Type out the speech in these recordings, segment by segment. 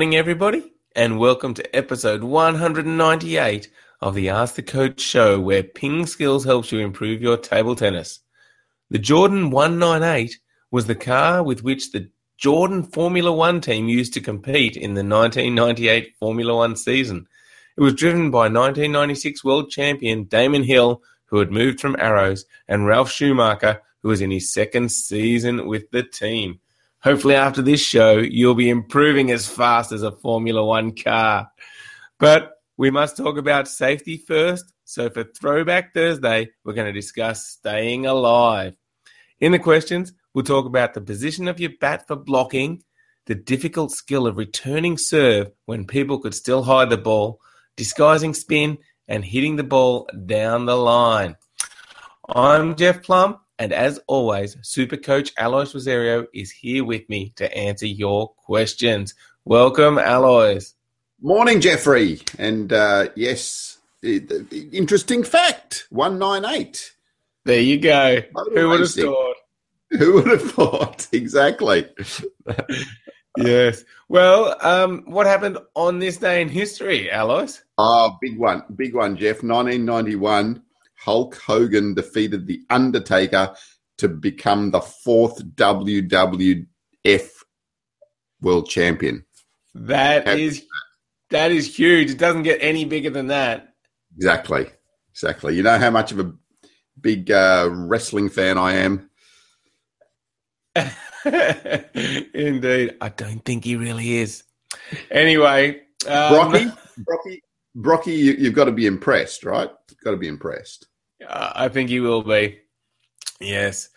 morning, everybody, and welcome to episode 198 of the Ask the Coach show, where Ping Skills helps you improve your table tennis. The Jordan 198 was the car with which the Jordan Formula One team used to compete in the 1998 Formula One season. It was driven by 1996 world champion Damon Hill, who had moved from Arrows, and Ralf Schumacher, who was in his second season with the team. Hopefully, after this show, you'll be improving as fast as a Formula One car. But we must talk about safety first. So, for Throwback Thursday, we're going to discuss staying alive. In the questions, we'll talk about the position of your bat for blocking, the difficult skill of returning serve when people could still hide the ball, disguising spin, and hitting the ball down the line. I'm Jeff Plumb, and as always, Super Coach Alois Rosario is here with me to answer your questions. Welcome, Alois. Morning, Jeffrey. And uh, yes, interesting fact 198. There you go. Who would have thought? Who would have thought? Exactly. yes. Well, um, what happened on this day in history, Alois? Oh, big one. Big one, Jeff. 1991. Hulk Hogan defeated The Undertaker to become the fourth WWF World Champion. That is that is huge. It doesn't get any bigger than that. Exactly. Exactly. You know how much of a big uh, wrestling fan I am? Indeed. I don't think he really is. Anyway. Um, Brocky, Brocky, Brocky, you, have got to be impressed, right? You've got to be impressed. Uh, I think he will be. Yes.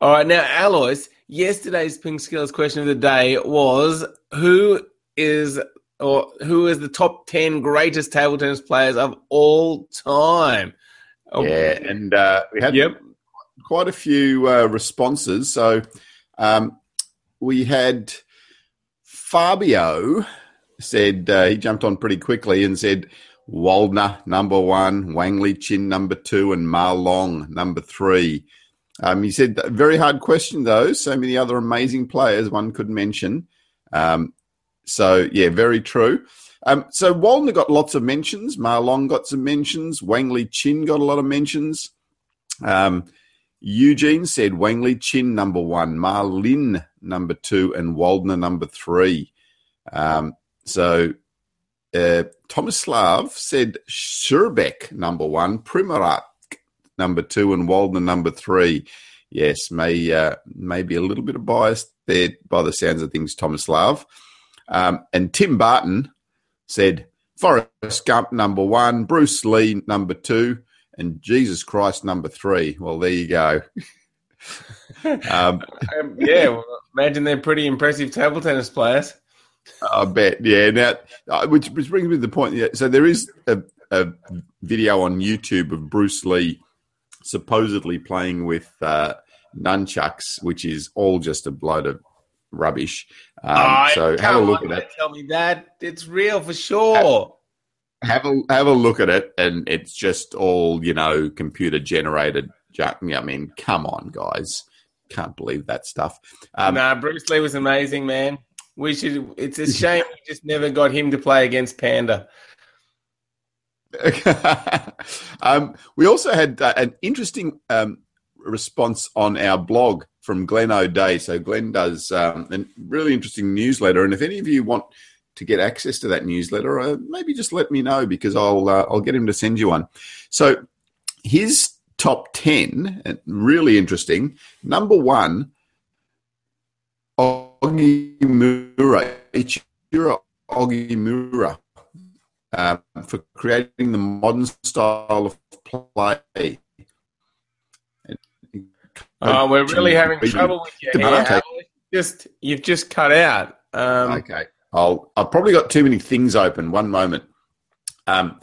All right. Now, Alois, yesterday's Ping Skills question of the day was who is or who is the top 10 greatest table tennis players of all time? Oh, yeah. And uh, we had yep. quite a few uh, responses. So um, we had Fabio said uh, he jumped on pretty quickly and said Waldner, number one, Wang Liqin, number two, and Ma Long, number three. Um, he said, very hard question, though. So many other amazing players one could mention. Um, so, yeah, very true. Um, so, Waldner got lots of mentions. Ma Long got some mentions. Wang Liqin got a lot of mentions. Um, Eugene said Wang Liqin, number one, Ma Lin, number two, and Waldner, number three. Um, so, uh, Tomislav said Surbek number one, Primorac number two, and Waldner number three. Yes, may uh, maybe a little bit of bias there by the sounds of things, Tomislav. Um, and Tim Barton said Forrest Gump number one, Bruce Lee number two, and Jesus Christ number three. Well, there you go. um, um, yeah, well, imagine they're pretty impressive table tennis players. I bet. Yeah. Now, uh, which, which brings me to the point. Yeah, so there is a, a, video on YouTube of Bruce Lee supposedly playing with uh, nunchucks, which is all just a load of rubbish. Um, oh, so have a look at it. Tell me that it's real for sure. Have, have a have a look at it, and it's just all you know, computer generated. Junk. I mean, come on, guys, can't believe that stuff. Um, nah, Bruce Lee was amazing, man. We should. It's a shame we just never got him to play against Panda. um, we also had uh, an interesting um, response on our blog from Glenn O'Day. So Glenn does um, a really interesting newsletter, and if any of you want to get access to that newsletter, uh, maybe just let me know because I'll uh, I'll get him to send you one. So his top ten, really interesting. Number one Ogimura, Ichiro Ogimura, uh, for creating the modern style of play. Oh, we're really having trouble with you here. Just you've just cut out. Um, okay, I'll I've probably got too many things open. One moment. Um,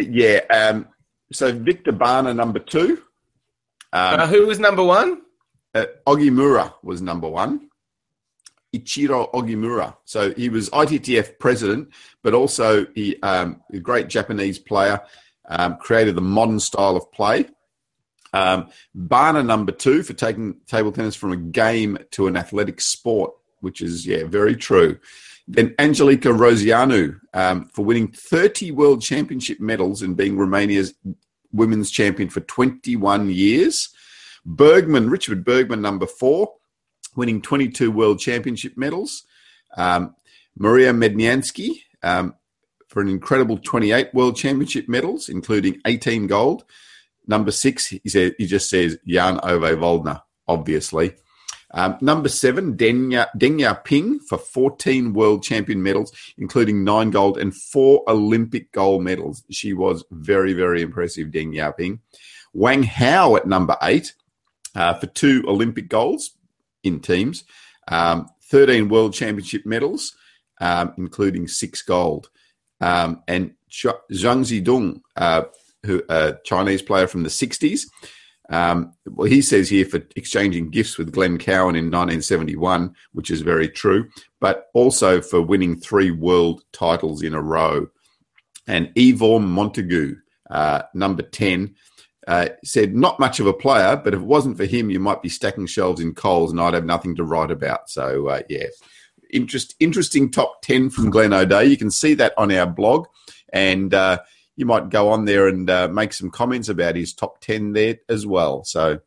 yeah. Um, so Victor Barna number two. Um, uh, who was number one? Uh, Ogimura was number one. Ichiro Ogimura. So he was ITTF president, but also he um, a great Japanese player, um, created the modern style of play. Um, number two for taking table tennis from a game to an athletic sport, which is yeah very true. Then Angelica Rozeanu um, for winning 30 World Championship medals and being Romania's women's champion for 21 years. Bergmann, Richard Bergmann, number four, winning 22 World Championship medals. Um, Maria Mednyanszky um, for an incredible 28 World Championship medals, including 18 gold. Number six, he, said, he just says Jan Ove Waldner, obviously. Um, number seven, Deng, Deng Yaping for 14 world champion medals, including nine gold and four Olympic gold medals. She was very, very impressive, Deng Yaping. Wang Hao at number eight uh, for two Olympic golds in teams, um, 13 world championship medals, um, including six gold. Um, and Zhuang Zedong, uh, who a Chinese player from the 60s, um, well, he says here for exchanging gifts with Glenn Cowan in 1971, which is very true, but also for winning three world titles in a row. And Ivor Montagu, uh, number 10, uh, said, Not much of a player, but if it wasn't for him, you might be stacking shelves in Coles and I'd have nothing to write about. So, uh, yeah, interest, interesting top 10 from Glenn O'Day. You can see that on our blog. And uh, you might go on there and uh, make some comments about his top 10 there as well. So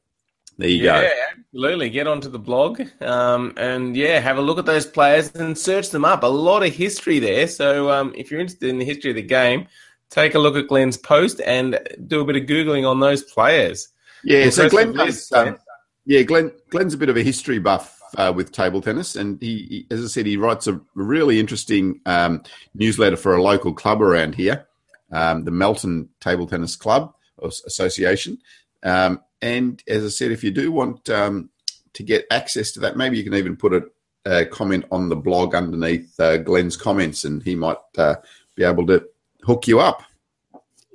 there you yeah, go. Yeah, absolutely. Get onto the blog um, and, yeah, have a look at those players and search them up. A lot of history there. So um, if you're interested in the history of the game, take a look at Glenn's post and do a bit of Googling on those players. Yeah, so Glenn does, um, yeah, Glenn, Glenn's a bit of a history buff uh, with table tennis, and he, he, as I said, he writes a really interesting um, newsletter for a local club around here um, the Melton Table Tennis Club Association. Um, and as I said, if you do want um, to get access to that, maybe you can even put a, a comment on the blog underneath uh, Glenn's comments, and he might uh, be able to hook you up.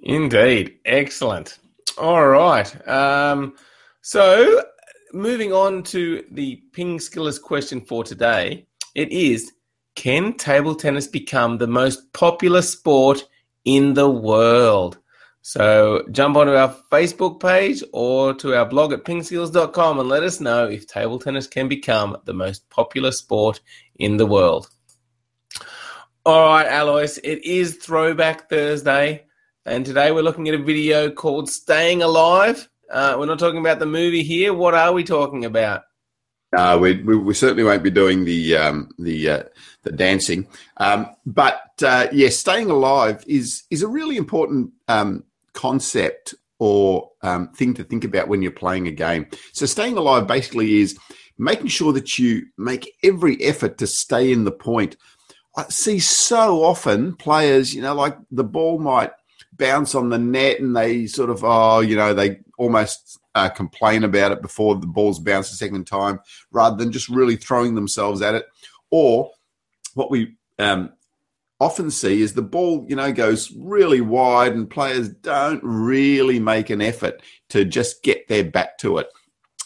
Indeed, excellent. All right. Um, so, moving on to the Ping Skillers question for today, it is: Can table tennis become the most popular sport in the world. So jump onto our Facebook page or to our blog at pingskills.com and let us know if table tennis can become the most popular sport in the world. All right, Alois, it is Throwback Thursday, and today we're looking at a video called Staying Alive. Uh, we're not talking about the movie here. What are we talking about? Uh, we, we, we, certainly won't be doing the um, the uh, the dancing, um, but uh, yeah, staying alive is is a really important um, concept or um, thing to think about when you're playing a game. So, staying alive basically is making sure that you make every effort to stay in the point. I see so often players, you know, like the ball might bounce on the net and they sort of, oh, you know, they almost uh, complain about it before the ball's bounced a second time rather than just really throwing themselves at it. Or what we um, often see is the ball, you know, goes really wide and players don't really make an effort to just get their back to it.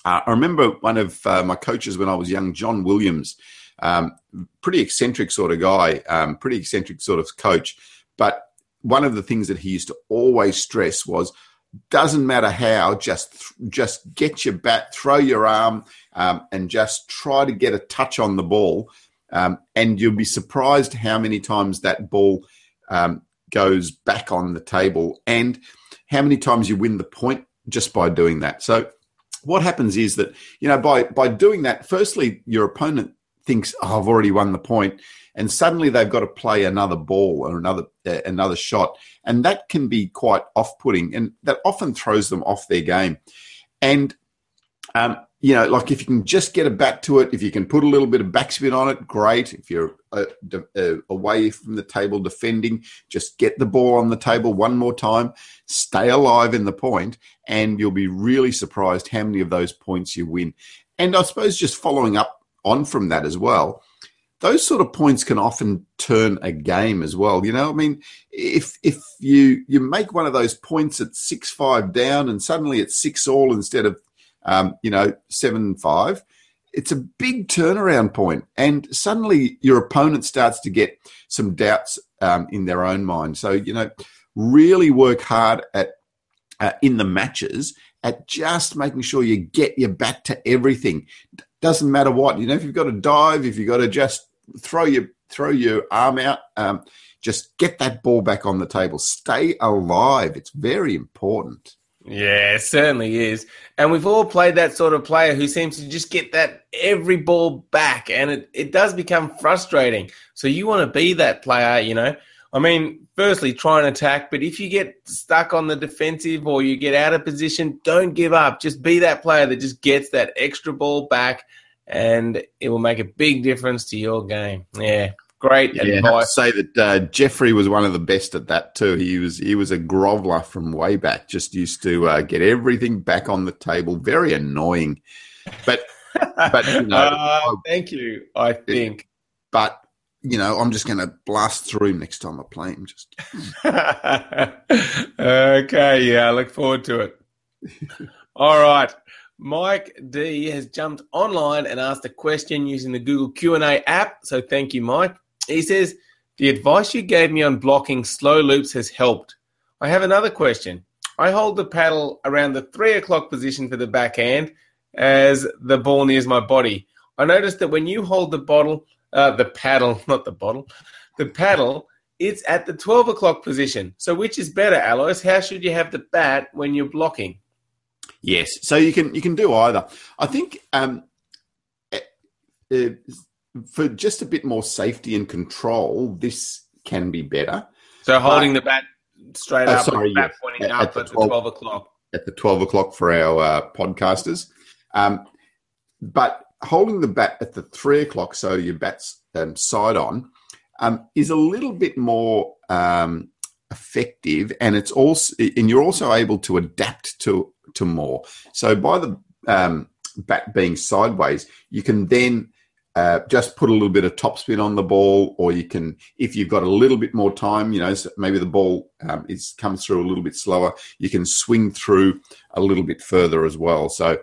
Uh, I remember one of uh, my coaches when I was young, John Williams, um, pretty eccentric sort of guy, um, pretty eccentric sort of coach. But one of the things that he used to always stress was doesn't matter how, just just get your bat, throw your arm, um, and just try to get a touch on the ball. Um, and you'll be surprised how many times that ball um, goes back on the table, and how many times you win the point just by doing that. So, what happens is that you know by by doing that, firstly, your opponent thinks, oh, "I've already won the and suddenly they've got to play another ball or another uh, another shot, and that can be quite off-putting, and that often throws them off their game. And um, you know, like if you can just get a bat to it, if you can put a little bit of backspin on it, great. If you're uh, uh, away from the table defending, just get the ball on the table one more time, stay alive in the point, and you'll be really surprised how many of those points you win. And I suppose just following up on from that as well, those sort of points can often turn a game as well. You know, I mean, if if you you make one of those points at six five down and suddenly it's six all instead of um, you know seven five, it's a big turnaround point, and suddenly your opponent starts to get some doubts um, in their own mind. So you know, really work hard at uh, in the matches at just making sure you get your back to everything. Doesn't matter what, you know, if you've got to dive, if you've got to just throw your throw your arm out. Um, just get that ball back on the table. Stay alive. It's very important. Yeah, certainly is. And we've all played that sort of player who seems to just get that every ball back, and it, it does become frustrating. So you want to be that player, you know. I mean, firstly, try and attack, but if you get stuck on the defensive or you get out of position, don't give up. Just be that player that just gets that extra ball back, and it will make a big difference to your game. Yeah, great yeah, advice. I have to say that uh, Jeffrey was one of the best at that too. He was he was a groveler from way back. Just used to uh, get everything back on the table. Very annoying, but but you know, uh, thank you. I think, but you know, I'm just going to blast through him next time I play him. Just okay, yeah, I look forward to it. All right. Mike D has jumped online and asked a question using the Google Q&A app. So thank you, Mike. He says, the advice you gave me on blocking slow loops has helped. I have another question. I hold the paddle around the three o'clock position for the backhand as the ball nears my body. I noticed that when you hold the bottle, uh, the paddle, not the bottle, the paddle, it's at the 12 o'clock position. So which is better, Alois? How should you have the bat when you're blocking? Yes, so you can you can do either. I think um, uh, for just a bit more safety and control, this can be better. So holding but, the bat straight uh, up, sorry, bat pointing at, up at, the 12, 12, o'clock. At the 12 o'clock for our uh, podcasters. Um, but holding the bat at the three o'clock, so your bat's um, side on, um, is a little bit more um, effective, and it's also and you're also able to adapt to to more. So by the um, bat being sideways, you can then uh, just put a little bit of topspin on the ball, or you can, if you've got a little bit more time, you know, so maybe the ball um, is comes through a little bit slower, you can swing through a little bit further as well. So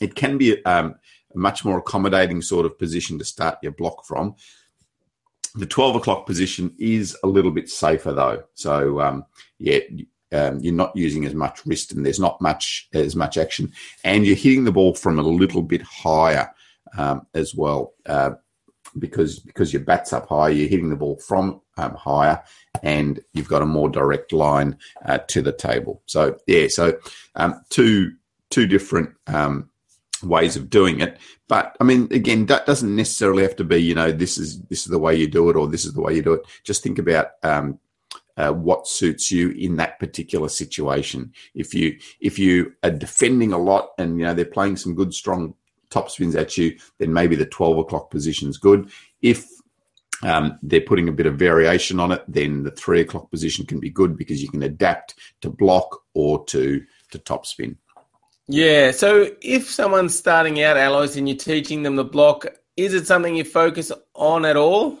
it can be um, a much more accommodating sort of position to start your block from. The 12 o'clock position is a little bit safer though. So, um, yeah, um, you're not using as much wrist and there's not much as much action, and you're hitting the ball from a little bit higher um, as well. Uh, because because your bat's up high, you're hitting the ball from um, higher, and you've got a more direct line uh, to the table. So yeah, so um, two two different um, ways of doing it. But I mean, again, that doesn't necessarily have to be, you know, this is this is the way you do it or this is the way you do it. Just think about um, uh, what suits you in that particular situation. If you if you are defending a lot and you know they're playing some good strong top spins at you, then maybe the twelve o'clock position is good. If um, they're putting a bit of variation on it, then the three o'clock position can be good because you can adapt to block or to to top spin. Yeah. So if someone's starting out Alois and you're teaching them the block, is it something you focus on at all?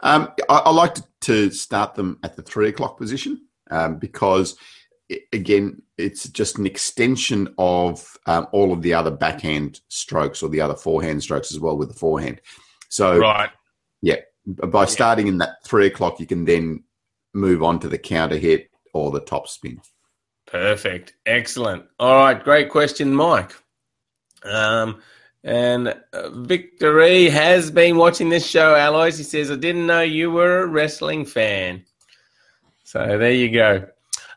Um, I, I, like to, to, start them at the three o'clock position um, because, it, again, it's just an extension of um, all of the other backhand strokes or the other forehand strokes as well with the forehand. So, right. Yeah. By starting in that three o'clock, you can then move on to the counter hit or the top spin. Perfect. Excellent. All right. Great question, Mike. Um, and uh, Victory has been watching this show, Alois. He says, I didn't know you were a wrestling fan. So there you go.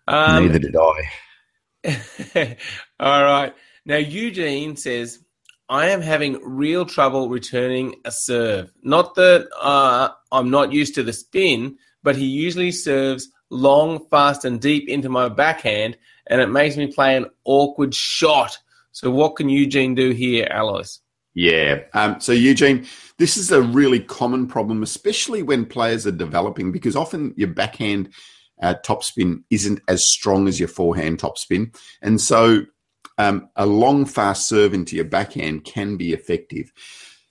Um, Neither did I. all right. Now, Eugene says, I am having real trouble returning a serve. Not that uh, I'm not used to the spin, but he usually serves long, fast, and deep into my backhand, and it makes me play an awkward shot. So, what can Eugene do here, Alois? Yeah. Um, so, Eugene, this is a really common problem, especially when players are developing, because often your backhand uh, topspin isn't as strong as your forehand topspin. And so, um, a long, fast serve into your backhand can be effective.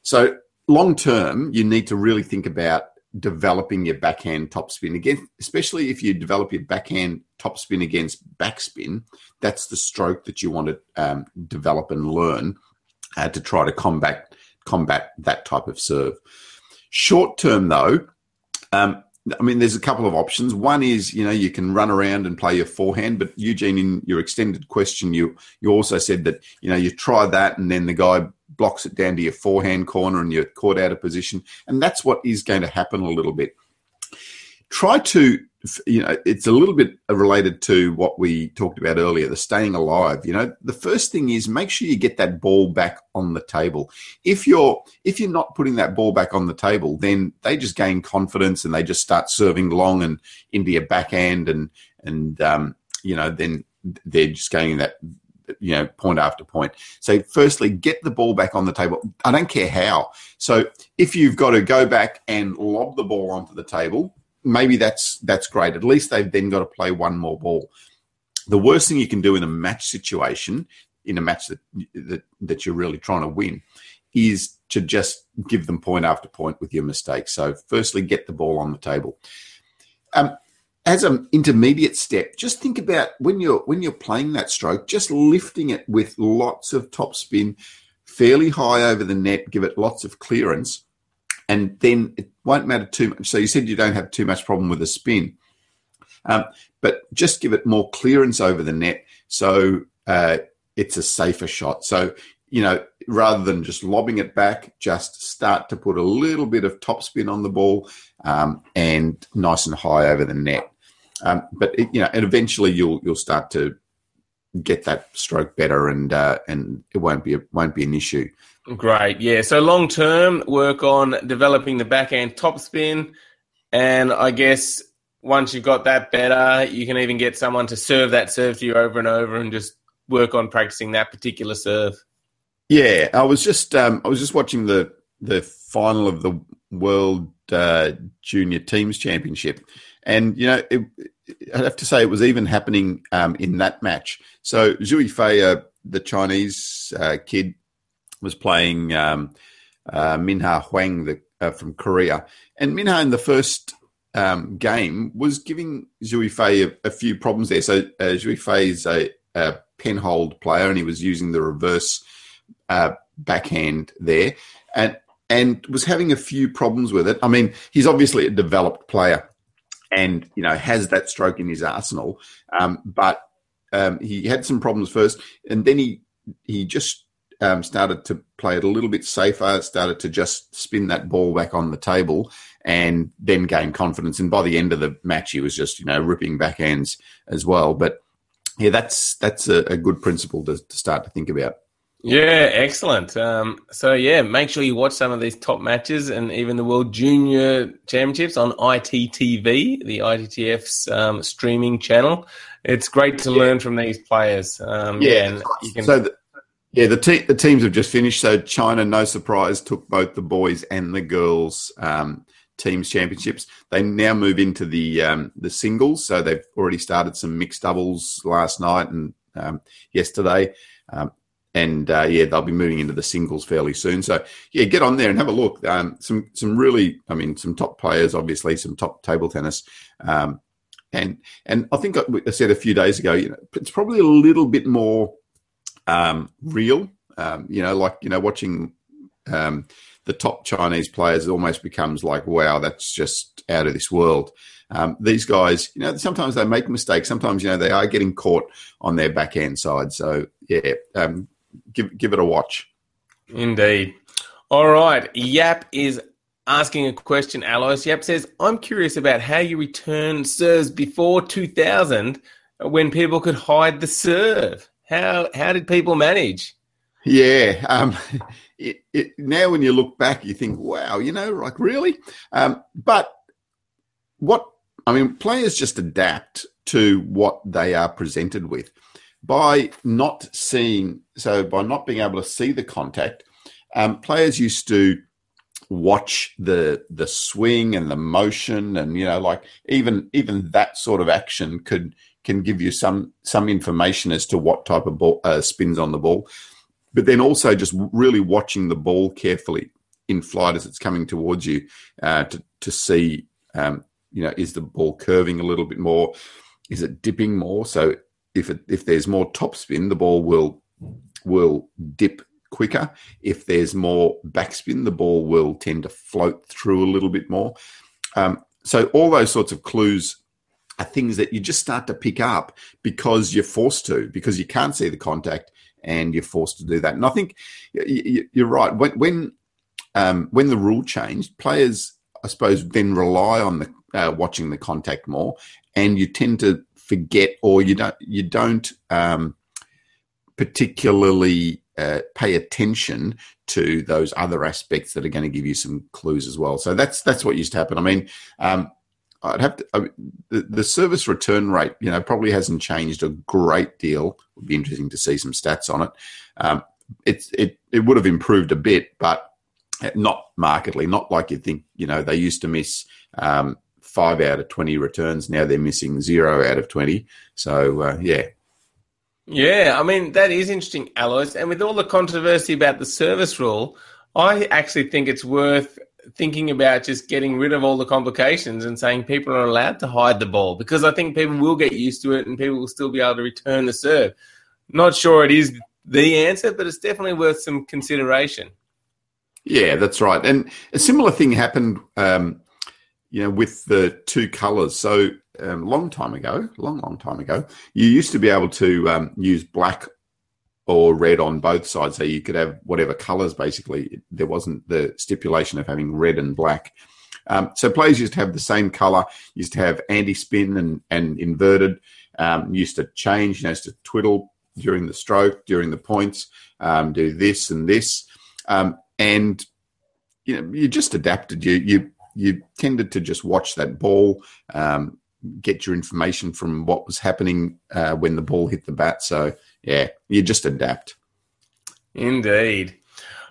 So, long term, you need to really think about developing your backhand topspin again, especially if you develop your backhand topspin against backspin. That's the stroke that you want to um, develop and learn uh, to try to combat combat that type of serve. Short term, though, um, I mean, there's a couple of options. One is, you know, you can run around and play your forehand, but Eugene, in your extended question, you you also said that you know you try that and then the guy blocks it down to your forehand corner and you're caught out of position. And that's what is going to happen a little bit. Try to you know, it's a little bit related to what we talked about earlier, the staying alive. You know, the first thing is make sure you get that ball back on the table. If you're if you're not putting that ball back on the table, then they just gain confidence and they just start serving long and into your backhand and and um, you know then they're just gaining that you know point after point. So firstly, get the ball back on the table. I don't care how. So if you've got to go back and lob the ball onto the table maybe that's that's great. At least they've then got to play one more ball. The worst thing you can do in a match situation, in a match that that, that you're really trying to win, is to just give them point after point with your mistakes. So, firstly, get the ball on the table. Um, as an intermediate step, just think about when you're when you're playing that stroke, just lifting it with lots of top spin, fairly high over the net, give it lots of clearance, and then it won't matter too much. So you said you don't have too much problem with the spin, um, but just give it more clearance over the net so uh, it's a safer shot. So you know, rather than just lobbing it back, just start to put a little bit of top spin on the ball um, and nice and high over the net. Um, but it, you know, and eventually you'll you'll start to get that stroke better, and uh, and it won't be a, won't be an issue. Great, yeah. So long term, work on developing the backhand topspin, and I guess once you've got that better, you can even get someone to serve that serve to you over and over, and just work on practicing that particular serve. Yeah, I was just um, I was just watching the the final of the World uh, Junior Teams Championship, and you know it, I'd have to say it was even happening um, in that match. So Zhu Fei, uh, the Chinese uh, kid, was playing um, uh, Minha Huang the, uh, from Korea. And Minha in the first um, game was giving Zhu Fei a, a, few problems there. So uh, Zhu Fei is a, a penhold player and he was using the reverse uh, backhand there and and was having a few problems with it. I mean, he's obviously a developed player and, you know, has that stroke in his arsenal. Um, but um, he had some problems first and then he he just um, started to play it a little bit safer, started to just spin that ball back on the table and then gain confidence. And by the end of the match, he was just, you know, ripping backhands as well. But yeah, that's that's a, a good principle to, to, start to think about. Yeah, excellent. Um, so yeah, make sure you watch some of these top matches and even the World Junior Championships on ITTV, the ITTF's um, streaming channel. It's great to yeah. learn from these players. Um, yeah, yeah you can. So the, yeah, the te- the teams have just finished. So China, no surprise, took both the boys and the girls um, teams championships. They now move into the um, the singles. So they've already started some mixed doubles last night and um, yesterday. Um, and uh, yeah, they'll be moving into the singles fairly soon. So yeah, get on there and have a look. Um, some some really, I mean, some top players, obviously, some top table tennis. Um, and and I think I said a few days ago, you know, it's probably a little bit more um, real. Um, you know, like you know, watching um, the top Chinese players almost becomes like, wow, that's just out of this world. Um, these guys, you know, sometimes they make mistakes. Sometimes, you know, they are getting caught on their backhand side. So, yeah, um, give give it a watch. Indeed. All right, Yap is asking a question. Alois Yap says, "I'm curious about how you return serves before 2000, when people could hide the serve." How how did people manage? Yeah, um, it, it, now when you look back, you think, wow, you know, like really. Um, but what I mean, players just adapt to what they are presented with by not seeing. So by not being able to see the contact, um, players used to watch the the swing and the motion and you know like even even that sort of action could can give you some some information as to what type of ball uh, spins on the ball, but then also just really watching the ball carefully in flight as it's coming towards you uh, to to see um, you know is the ball curving a little bit more, is it dipping more? So if it, if there's more topspin, the ball will will dip quicker. If there's more backspin, the ball will tend to float through a little bit more. Um, so all those sorts of clues are things that you just start to pick up because you're forced to, because you can't see the contact and you're forced to do that. And I think you're right. When when um, when the rule changed, players, I suppose, then rely on the uh, watching the contact more, and you tend to forget or you don't you don't um, particularly uh, pay attention to those other aspects that are going to give you some clues as well. So that's that's what used to happen. I mean, um, I'd have to I the, the service return rate, you know, probably hasn't changed a great deal. It Would be interesting to see some stats on it. Um, it it it would have improved a bit, but not markedly. Not like you think. You know, they used to miss. Um, five out of 20 returns. Now they're missing zero out of 20. So, uh, yeah, yeah, I mean, that is interesting, Alois. And with all the controversy about the service rule, I actually think it's worth thinking about just getting rid of all the complications and saying people are allowed to hide the ball because I think people will get used to it and people will still be able to return the serve. Not sure it is the answer, but it's definitely worth some consideration. Yeah, that's right. And a similar thing happened, um, you know, with the two colours. So um, long time ago, long, long time ago, you used to be able to um, use black or red on both sides. So you could have whatever colors, basically. There wasn't the stipulation of having red and black. Um, so players used to have the same color, used to have anti spin and, and inverted, um, used to change, you know, used to twiddle during the stroke, during the points, um, do this and this. Um, and, you know, you just adapted. You, you, you tended to just watch that ball, um, get your information from what was happening uh, when the ball hit the bat. So yeah, you just adapt. Indeed.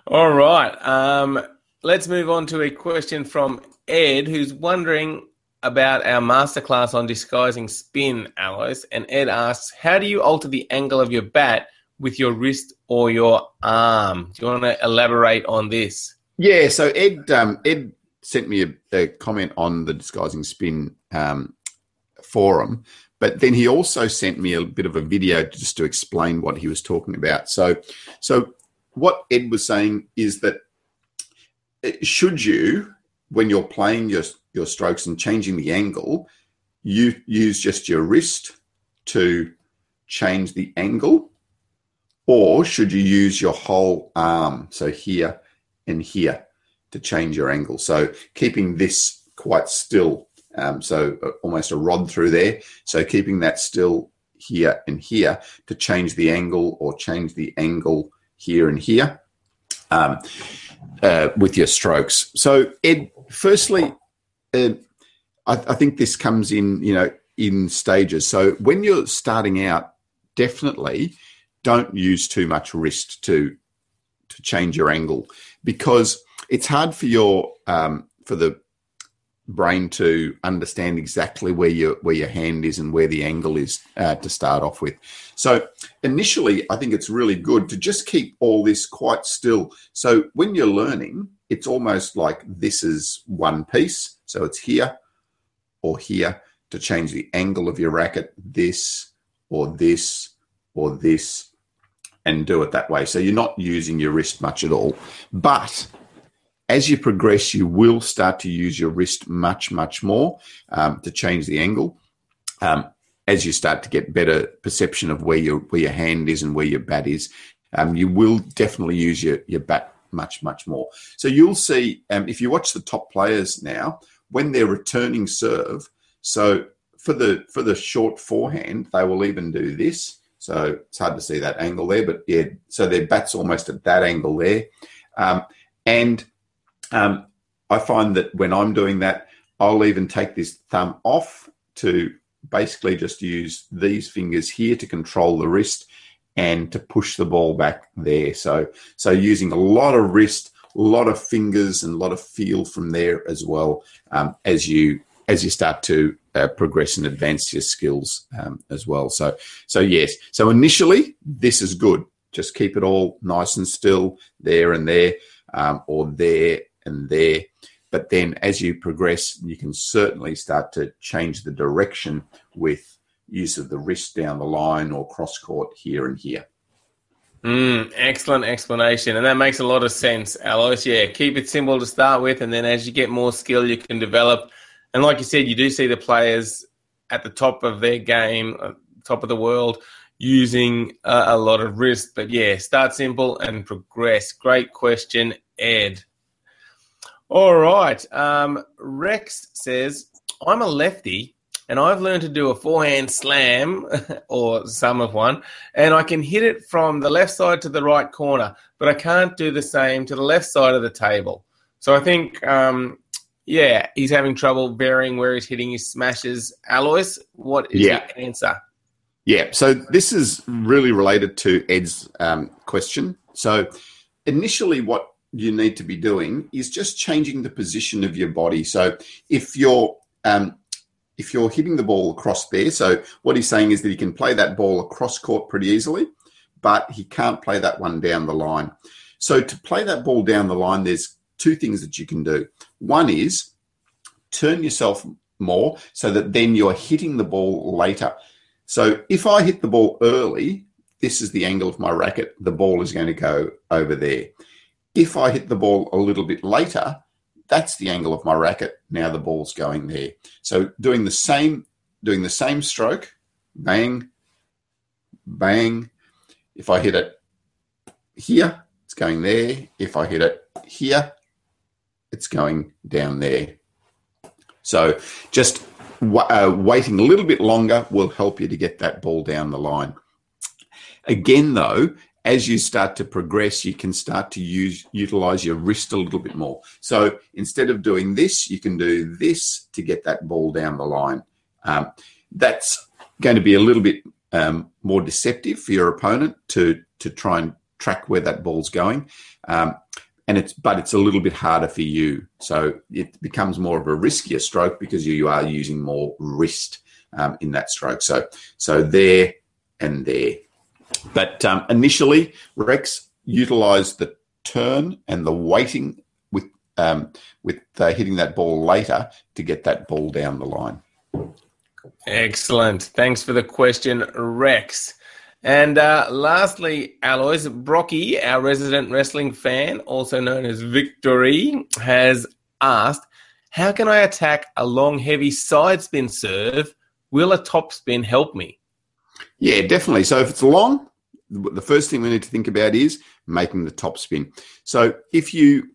All right. Um, let's move on to a question from Ed, who's wondering about our masterclass on disguising spin, Alois. And Ed asks, how do you alter the angle of your bat with your wrist or your arm? Do you want to elaborate on this? Yeah. So Ed, um, Ed sent me a, a, comment on the disguising spin um, forum. But then he also sent me a bit of a video just to explain what he was talking about. So, so what Ed was saying is that uh, should you, when you're playing your your strokes and changing the angle, you use just your wrist to change the angle, or should you use your whole arm, so here and here, to change your angle? So keeping this quite still um, so uh, almost a rod through there. So keeping that still here and here to change the angle or change the angle here and here um, uh, with your strokes. So Ed, firstly, uh, I, I think this comes in, you know, in stages. So when you're starting out, definitely don't use too much wrist to to change your angle because it's hard for your um, for the brain to understand exactly where your where your hand is and where the angle is uh, to start off with. So initially, I think it's really good to just keep all this quite still. So when you're learning, it's almost like this is one piece. So it's here or here to change the angle of your racket, this or this or this, and do it that way. So you're not using your wrist much at all, but as you progress, you will start to use your wrist much, much more um, to change the angle. Um, as you start to get better perception of where your where your hand is and where your bat is, um, you will definitely use your your bat much, much more. So you'll see um, if you watch the top players now when they're returning serve. So for the for the short forehand, they will even do this. So it's hard to see that angle there, but yeah, so their bat's almost at that angle there, um, and um, I find that when I'm doing that, I'll even take this thumb off to basically just use these fingers here to control the wrist and to push the ball back there. So, so using a lot of wrist, a lot of fingers, and a lot of feel from there as well um, as you as you start to uh, progress and advance your skills um, as well. So, so yes. So initially, this is good. Just keep it all nice and still there and there, um, or there and there. But then as you progress, you can certainly start to change the direction with use of the wrist down the line or cross court here and here. Mm, excellent explanation. And that makes a lot of sense, Alois. Yeah, keep it simple to start with. And then as you get more skill, you can develop. And like you said, you do see the players at the top of their game, uh, top of the world, using uh, a lot of wrist. But yeah, start simple and progress. Great question, Ed. All right. Um, Rex says, I'm a lefty and I've learned to do a forehand slam or some of one, and I can hit it from the left side to the right corner, but I can't do the same to the left side of the table. So I think, um, yeah, he's having trouble varying where he's hitting his smashes. Alois, what is Yeah. the answer? Yeah, so this is really related to Ed's um, question. So, initially, what you need to be doing is just changing the position of your body. So, if you're um, if you're hitting the ball across there, so what he's saying is that he can play that ball across court pretty easily, but he can't play that one down the line. So, to play that ball down the line, there's two things that you can do. One is turn yourself more so that then you're hitting the ball later. So if I hit the ball early, this is the angle of my racket, the ball is going to go over there. If I hit the ball a little bit later, that's the angle of my racket. Now the ball's going there. So doing the same, doing the same stroke, bang, bang. If I hit it here, it's going there. If I hit it here, it's going down there. So just uh, waiting a little bit longer will help you to get that ball down the line. Again, though, as you start to progress, you can start to use utilize your wrist a little bit more. So instead of doing this, you can do this to get that ball down the line. Um, that's going to be a little bit um, more deceptive for your opponent to to try and track where that ball's going. Um, and it's but it's a little bit harder for you. So it becomes more of a riskier stroke because you, you are using more wrist um, in that stroke. So so there and there. But um, initially, Rex utilized the turn and the weighting with um, with uh, hitting that ball later to get that ball down the line. Excellent. Thanks for the question, Rex. And uh, lastly, Alois, Brocky, our resident wrestling fan, also known as Victory, has asked, "How can I attack a long, heavy side spin serve? Will a top spin help me?" Yeah, definitely. So if it's long, the first thing we need to think about is making the top spin. So if you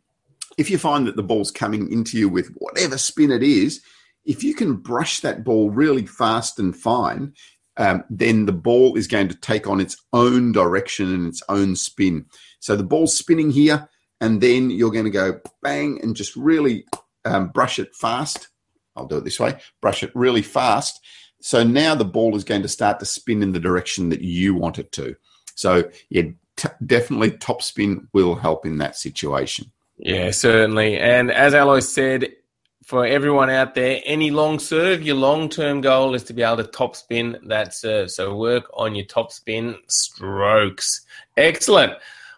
if you find that the ball's coming into you with whatever spin it is, if you can brush that ball really fast and fine, um, then the ball is going to take on its own direction and its own spin. So the ball's spinning here, and then you're going to go bang and just really um, brush it fast. I'll do it this way brush it really fast. So now the ball is going to start to spin in the direction that you want it to. So, yeah, t- definitely top spin will help in that situation. Yeah, certainly. And as Alois said, for everyone out there, any long serve, your long term goal is to be able to top spin that serve. So work on your top spin strokes. Excellent.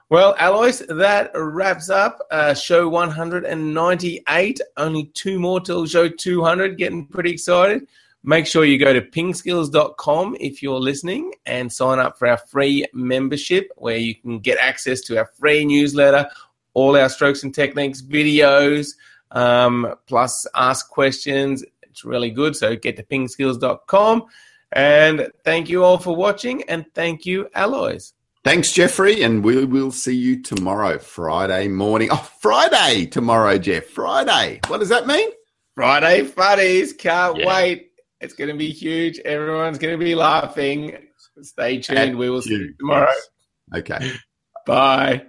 Well, Alois, that wraps up uh, show 198. Only two more till show 200. Getting pretty excited. Make sure you go to pingskills.com if you're listening and sign up for our free membership where you can get access to our free newsletter, all our strokes and techniques videos, um, plus ask questions. It's really good. So get to pingskills.com. And thank you all for watching. And thank you, Alois. Thanks, Jeffrey, and we will see you tomorrow, Friday morning. Oh, Friday tomorrow, Jeff. Friday. What does that mean? Friday Funnies. Can't Yeah. wait. It's going to be huge. Everyone's going to be laughing. Stay tuned. we will see you tomorrow. Okay. Bye.